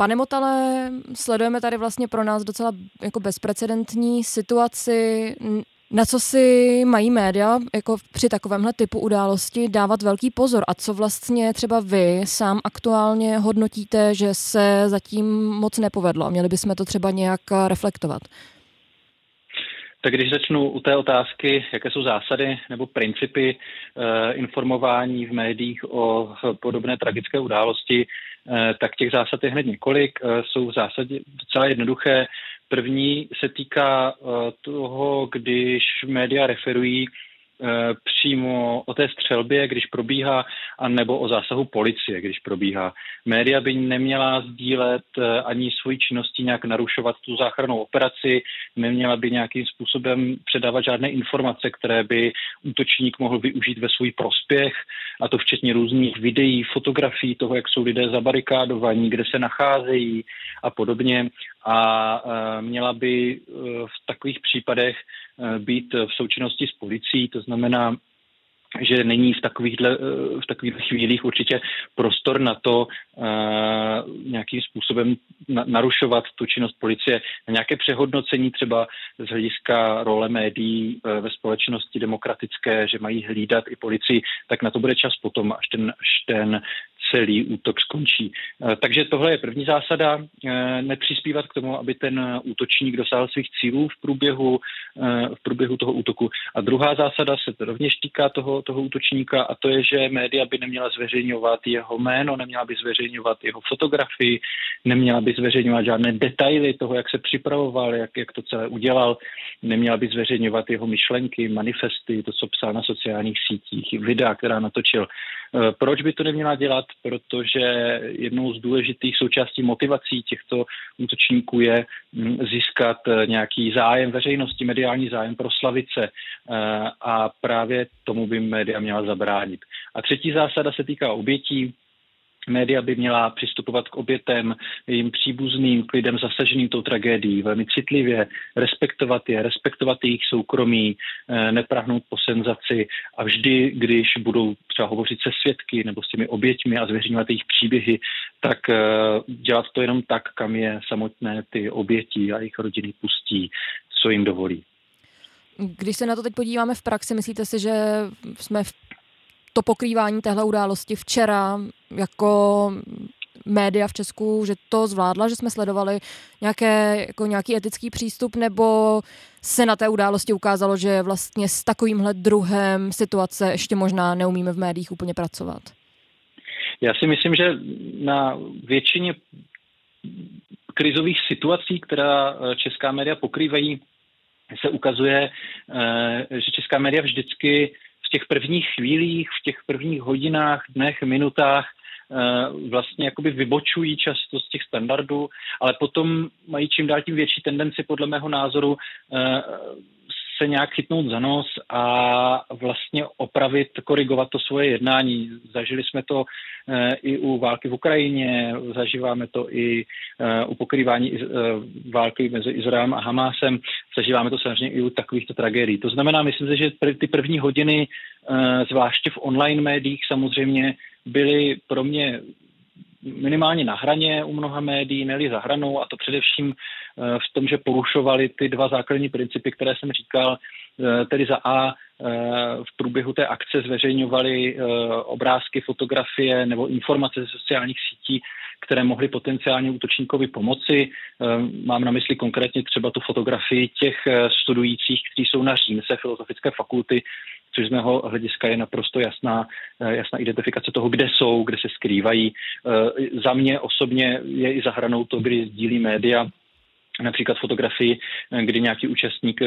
Pane Motale, sledujeme tady vlastně pro nás docela jako bezprecedentní situaci. Na co si mají média jako při takovémhle typu události dávat velký pozor a co vlastně třeba vy sám aktuálně hodnotíte, že se zatím moc nepovedlo měli bychom to třeba nějak reflektovat? Tak když začnu u té otázky, jaké jsou zásady nebo principy eh, informování v médiích o podobné tragické události, eh, tak těch zásad je hned několik. Eh, jsou v zásadě docela jednoduché. První se týká toho, když média referují přímo o té střelbě, když probíhá, anebo o zásahu policie, když probíhá. Média by neměla sdílet eh, ani svoji činností nějak narušovat tu záchrannou operaci, neměla by nějakým způsobem předávat žádné informace, které by útočník mohl využít ve svůj prospěch, a to včetně různých videí, fotografií toho, jak jsou lidé zabarikádovaní, kde se nacházejí a podobně. A eh, měla by v takových případech být v součinnosti s policií, to znamená, že není v takových, v takových chvílích určitě prostor na to uh, nějakým způsobem na, narušovat tu činnost policie. Na nějaké přehodnocení třeba z hlediska role médií uh, ve společnosti demokratické, že mají hlídat i policii, tak na to bude čas potom, až ten, až ten celý útok skončí. Eh, takže tohle je první zásada, eh, nepřispívat k tomu, aby ten útočník dosáhl svých cílů v průběhu, eh, v průběhu toho útoku. A druhá zásada se to rovněž týká toho, toho útočníka a to je, že média by neměla zveřejňovat jeho jméno, neměla by zveřejňovat jeho fotografii, neměla by zveřejňovat žádné detaily toho, jak se připravoval, jak, jak to celé udělal, neměla by zveřejňovat jeho myšlenky, manifesty, to, co psal na sociálních sítích, videa, která natočil. Proč by to neměla dělat? protože jednou z důležitých součástí motivací těchto útočníků je mm, získat eh, nějaký zájem veřejnosti, mediální zájem, proslavit se eh, a právě tomu by média měla zabránit. A třetí zásada se týká obětí. Média by měla přistupovat k obětem, jejím příbuzným, k lidem zasaženým tou tragédií velmi citlivě, respektovat je, respektovat jejich soukromí, eh, neprahnout po senzaci a vždy, když budou třeba hovořit se svědky nebo s těmi oběťmi a zveřejňovat jejich příběhy, tak eh, dělat to jenom tak, kam je samotné ty oběti a jejich rodiny pustí, co jim dovolí. Když se na to teď podíváme v praxi, myslíte si, že jsme v to pokrývání téhle události včera jako média v Česku, že to zvládla, že jsme sledovali nějaké, jako nějaký etický přístup, nebo se na té události ukázalo, že vlastně s takovýmhle druhem situace ještě možná neumíme v médiích úplně pracovat? Já si myslím, že na většině krizových situací, která eh, česká média pokrývají, se ukazuje, eh, že česká média vždycky těch prvních chvílích, v těch prvních hodinách, dnech, minutách eh, vlastně jakoby vybočují často z těch standardů, ale potom mají čím dál tím větší tendenci podle mého názoru eh, se nějak chytnout za nos a vlastně opravit, korigovat to svoje jednání. Zažili jsme to eh, i u války v Ukrajině, zažíváme to i eh, u pokrývání eh, války mezi Izraelem a Hamásem, zažíváme to samozřejmě i u takovýchto tragédií. To znamená, myslím si, že ty první hodiny, zvláště v online médiích samozřejmě, byly pro mě minimálně na hraně u mnoha médií, neli za hranou a to především eh, v tom, že porušovali ty dva základní principy, které jsem říkal, eh, tedy za A eh, v průběhu té akce zveřejňovali obrázky, fotografie nebo informace ze sociálních sítí, které mohly potenciálně útočníkovi pomoci. Mám na mysli konkrétně třeba tu fotografii těch studujících, kteří jsou na Římse Filozofické fakulty, což z mého hlediska je naprosto jasná, eh, jasná identifikace toho, kde jsou, kde se skrývají. Eh, za mě osobně je i zahranou to, kdy sdílí média například fotografii, eh, kdy nějaký účastník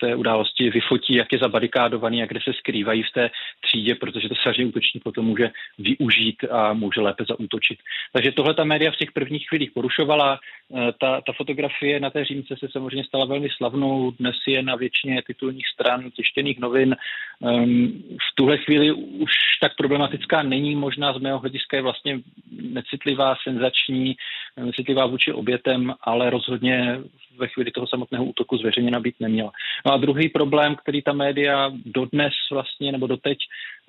té události vyfotí, jak je zabarikádovaný a kde se skrývají v té třídě, protože to samozřejmě útočník potom může využít a může lépe zaútočit. Takže tohle ta média v těch prvních chvílích porušovala. Eh, ta, ta fotografie na té římce se samozřejmě stala velmi slavnou, dnes je na většině titulních stran tištěných novin. Um, v tuhle chvíli už tak problematická není, možná z mého hlediska je vlastně necitlivá, senzační, necitlivá vůči obětem, ale rozhodně ve chvíli toho samotného útoku zveřejněna být neměla. No a druhý problém, který ta média dodnes vlastně nebo doteď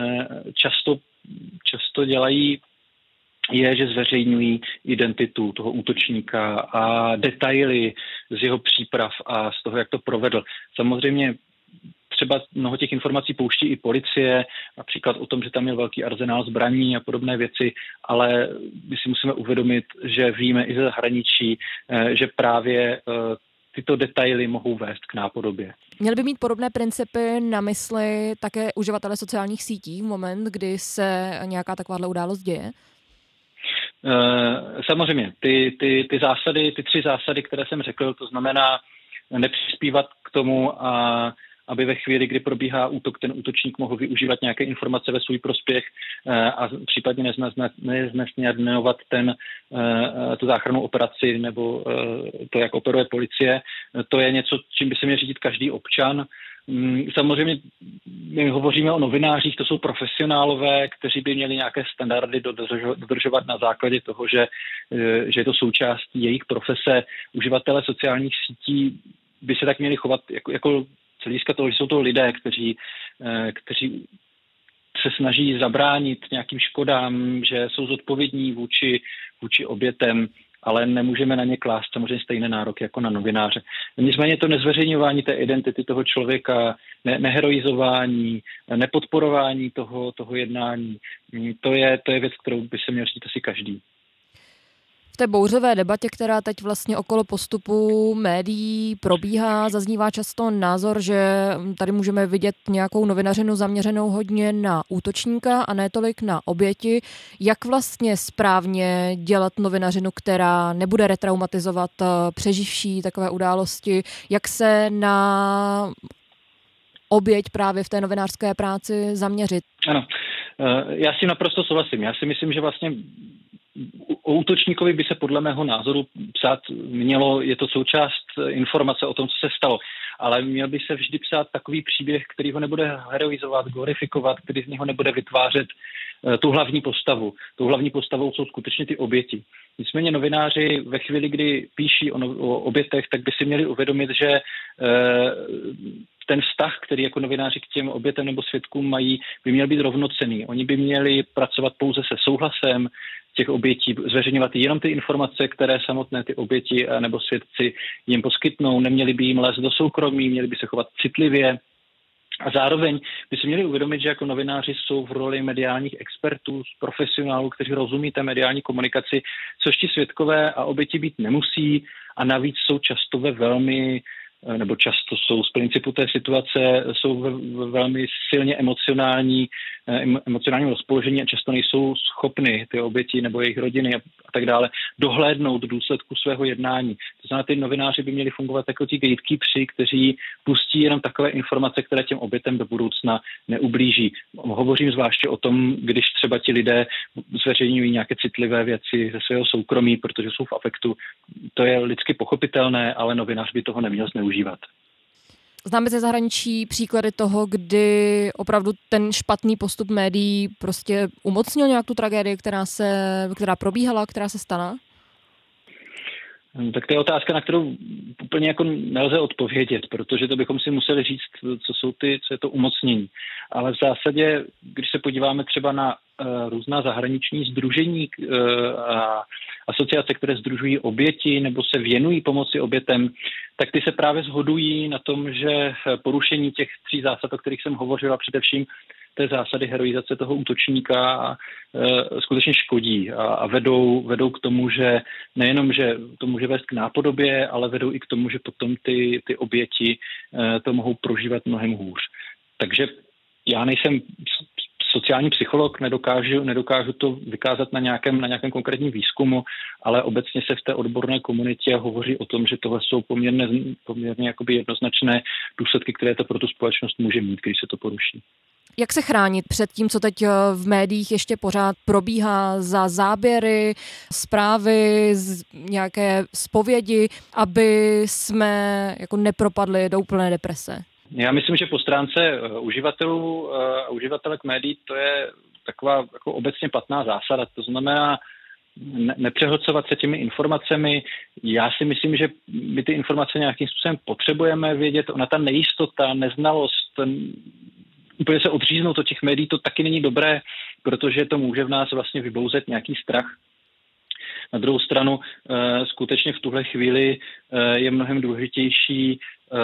eh, často, často dělají je, že zveřejňují identitu toho útočníka a detaily z jeho příprav a z toho, jak to provedl. Samozřejmě třeba mnoho těch informací pouští i policie, například o tom, že tam je velký arzenál zbraní a podobné věci, ale my si musíme uvědomit, že víme i ze zahraničí, eh, že právě eh, tyto detaily mohou vést k nápodobě. Měly by mít podobné principy na mysli také uživatele sociálních sítí v moment, kdy se nějaká takováhle událost děje? Eh, samozřejmě, ty, ty, ty zásady, ty tři zásady, které jsem řekl, to znamená nepřispívat k tomu, a aby ve chvíli, kdy probíhá útok, ten útočník mohl využívat nějaké informace ve svůj prospěch eh, a případně neznesnadňovat ten, eh, tu záchrannou operaci nebo to, jak operuje policie. To je něco, čím by se měl řídit každý občan. Mm, samozřejmě my hovoříme o novinářích, to jsou profesionálové, kteří by měli nějaké standardy dodržovat na základě toho, že, eh, že je to součástí jejich profese. Uživatele sociálních sítí by se tak měli chovat jako, jako celíska toho, že jsou to lidé, kteří, eh, kteří se snaží zabránit nějakým škodám, že jsou zodpovědní vůči, vůči obětem ale nemůžeme na ně klást samozřejmě stejné nároky jako na novináře. Nicméně to nezveřejňování té identity toho člověka, ne, neheroizování, nepodporování toho, toho jednání, to je, to je věc, kterou by se měl říct asi každý. V té bouřové debatě, která teď vlastně okolo postupu médií probíhá, zaznívá často názor, že tady můžeme vidět nějakou novinařinu zaměřenou hodně na útočníka a ne tolik na oběti. Jak vlastně správně dělat novinařinu, která nebude retraumatizovat eh, přeživší takové události? Jak se na oběť právě v té novinářské práci zaměřit? Ano, eh, já si naprosto souhlasím. Já si myslím, že vlastně o útočníkovi by se podle mého názoru psát mělo, je to součást informace o tom, co se stalo, ale měl by se vždy psát takový příběh, který ho nebude heroizovat, glorifikovat, který z něho nebude vytvářet uh, tu hlavní postavu. Tu hlavní postavou jsou skutečně ty oběti. Nicméně novináři ve chvíli, kdy píší o, no, o obětech, tak by si měli uvědomit, že uh, ten vztah, který jako novináři k těm obětem nebo svědkům mají, by měl být rovnocený. Oni by měli pracovat pouze se souhlasem, těch obětí, zveřejňovat jenom ty informace, které samotné ty oběti nebo svědci jim poskytnou. Neměli by jim lézt do soukromí, měli by se chovat citlivě, a zároveň by si měli uvědomit, že jako novináři jsou v roli mediálních expertů, profesionálů, kteří rozumí té mediální komunikaci, což ti svědkové a oběti být nemusí a navíc jsou často ve velmi nebo často jsou z principu té situace, jsou ve, ve velmi silně emocionální, eh, emocionálním rozpoložení a často nejsou schopny ty oběti nebo jejich rodiny a, tak dále dohlédnout do důsledku svého jednání. To znamená, ty novináři by měli fungovat jako ti gatekeepři, kteří pustí jenom takové informace, které těm obětem do budoucna neublíží. Hovořím zvláště o tom, když třeba ti lidé zveřejňují nějaké citlivé věci ze svého soukromí, protože jsou v afektu. To je lidsky pochopitelné, ale novinář by toho neměl zneužít používat. Známe ze zahraničí příklady toho, kdy opravdu ten špatný postup médií prostě umocnil nějak tu tragédii, která, se, která probíhala, která se stala? Tak to je otázka, na kterou úplně jako nelze odpovědět, protože to bychom si museli říct, co jsou ty, co je to umocnění. Ale v zásadě, když se podíváme třeba na různá zahraniční združení uh, a asociace, které združují oběti nebo se věnují pomoci obětem, tak ty se právě zhodují na tom, že porušení těch tří zásad, o kterých jsem hovořila, především té zásady heroizace toho útočníka e, skutečně škodí a, a vedou, vedou k tomu, že nejenom, že to může vést k nápodobě, ale vedou i k tomu, že potom ty, ty oběti e, to mohou prožívat mnohem hůř. Takže já nejsem sociální psycholog, nedokážu, nedokážu to vykázat na nějakém, na nějakém konkrétním výzkumu, ale obecně se v té odborné komunitě hovoří o tom, že tohle jsou poměrně, poměrně jakoby jednoznačné důsledky, které to pro tu společnost může mít, když se to poruší. Jak se chránit před tím, co teď eh, v médiích ještě pořád probíhá za záběry, zprávy, nějaké zpovědi, aby jsme jako nepropadli do úplné deprese? Já myslím, že po stránce eh, uživatelů eh, a uživatelek médií to je taková jako obecně platná zásada. To znamená, nepřehlcovat se těmi informacemi. Já si myslím, že my ty informace nějakým způsobem potřebujeme vědět. Ona ta nejistota, neznalost, úplně se odříznout od těch médií, to taky není dobré. protože to může v nás vlastně vybouzet nějaký strach na druhou stranu eh, skutečně v tuhle chvíli eh, je mnohem důležitější eh,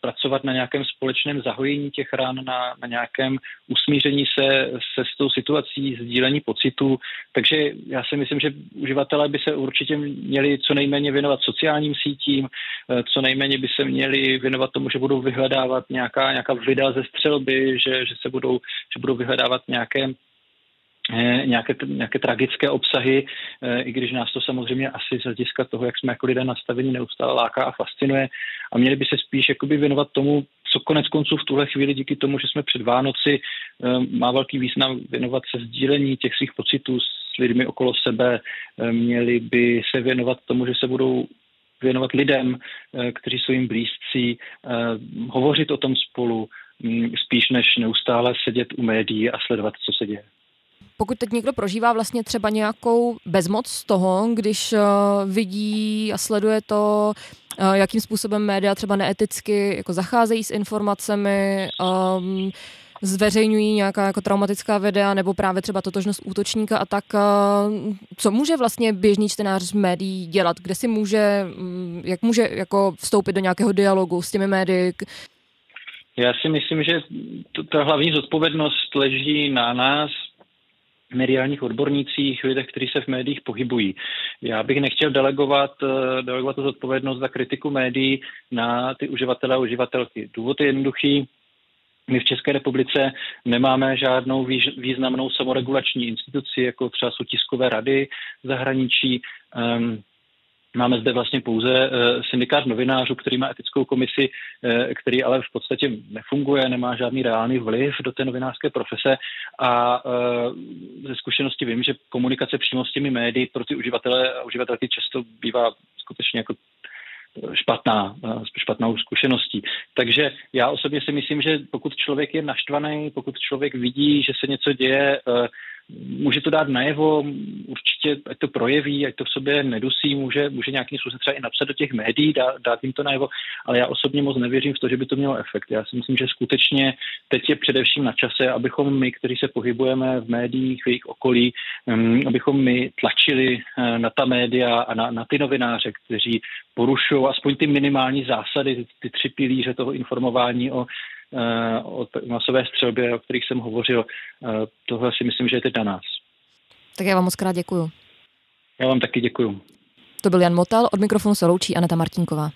pracovat na nějakém společném zahojení těch ran, na, na nějakém usmíření se, se s tou situací, sdílení pocitů. Takže já si myslím, že uživatelé by se určitě měli co nejméně věnovat sociálním sítím, co nejméně by se měli věnovat tomu, že budou vyhledávat nějaká, nějaká videa ze střelby, že, že se budou, že budou vyhledávat nějaké nějaké, nějaké tragické obsahy, eh, i když nás to samozřejmě asi z hlediska toho, jak jsme jako lidé nastavení, neustále láká a fascinuje. A měli by se spíš jakoby věnovat tomu, co konec konců v tuhle chvíli díky tomu, že jsme před Vánoci, eh, má velký význam věnovat se sdílení těch svých pocitů s lidmi okolo sebe. Měli by se věnovat tomu, že se budou věnovat lidem, kteří jsou jim blízcí, hovořit o tom spolu, mm, spíš než neustále sedět u médií a sledovat, co se děje pokud teď někdo prožívá vlastně třeba nějakou bezmoc z toho, když uh, vidí a sleduje to, uh, jakým způsobem média třeba neeticky jako zacházejí s informacemi, um, zveřejňují nějaká jako traumatická videa nebo právě třeba totožnost útočníka a tak, uh, co může vlastně běžný čtenář z médií dělat, kde si může, um, jak může jako vstoupit do nějakého dialogu s těmi médii, já si myslím, že ta hlavní zodpovědnost leží na nás, mediálních odbornících, lidech, kteří se v médiích pohybují. Já bych nechtěl delegovat, eh, delegovat tu zodpovědnost za kritiku médií na ty uživatele a uživatelky. Důvod je jednoduchý. My v České republice nemáme žádnou významnou samoregulační instituci, jako třeba jsou tiskové rady zahraničí. Um, Máme zde vlastně pouze uh, syndikát novinářů, který má etickou komisi, uh, který ale v podstatě nefunguje, nemá žádný reálný vliv do té novinářské profese a uh, ze zkušenosti vím, že komunikace přímo s těmi médií pro ty uživatele a uživatelky často bývá skutečně jako špatná, špatnou zkušeností. Takže já osobně si myslím, že pokud člověk je naštvaný, pokud člověk vidí, že se něco děje, může to dát najevo, určitě, ať to projeví, ať to v sobě nedusí, může, může nějakým způsobem třeba i napsat do těch médií, dá, dát jim to najevo, ale já osobně moc nevěřím v to, že by to mělo efekt. Já si myslím, že skutečně teď je především na čase, abychom my, kteří se pohybujeme v médiích, v jejich okolí, um, abychom my tlačili uh, na ta média a na, na ty novináře, kteří porušují aspoň ty minimální zásady, ty, ty tři pilíře toho informování o Eh, o masové střelbě, o kterých jsem hovořil. Eh, tohle si myslím, že je teď na nás. Tak já vám moc krát děkuju. Já vám taky děkuju. To byl Jan Motal, od mikrofonu se loučí Aneta Martinková.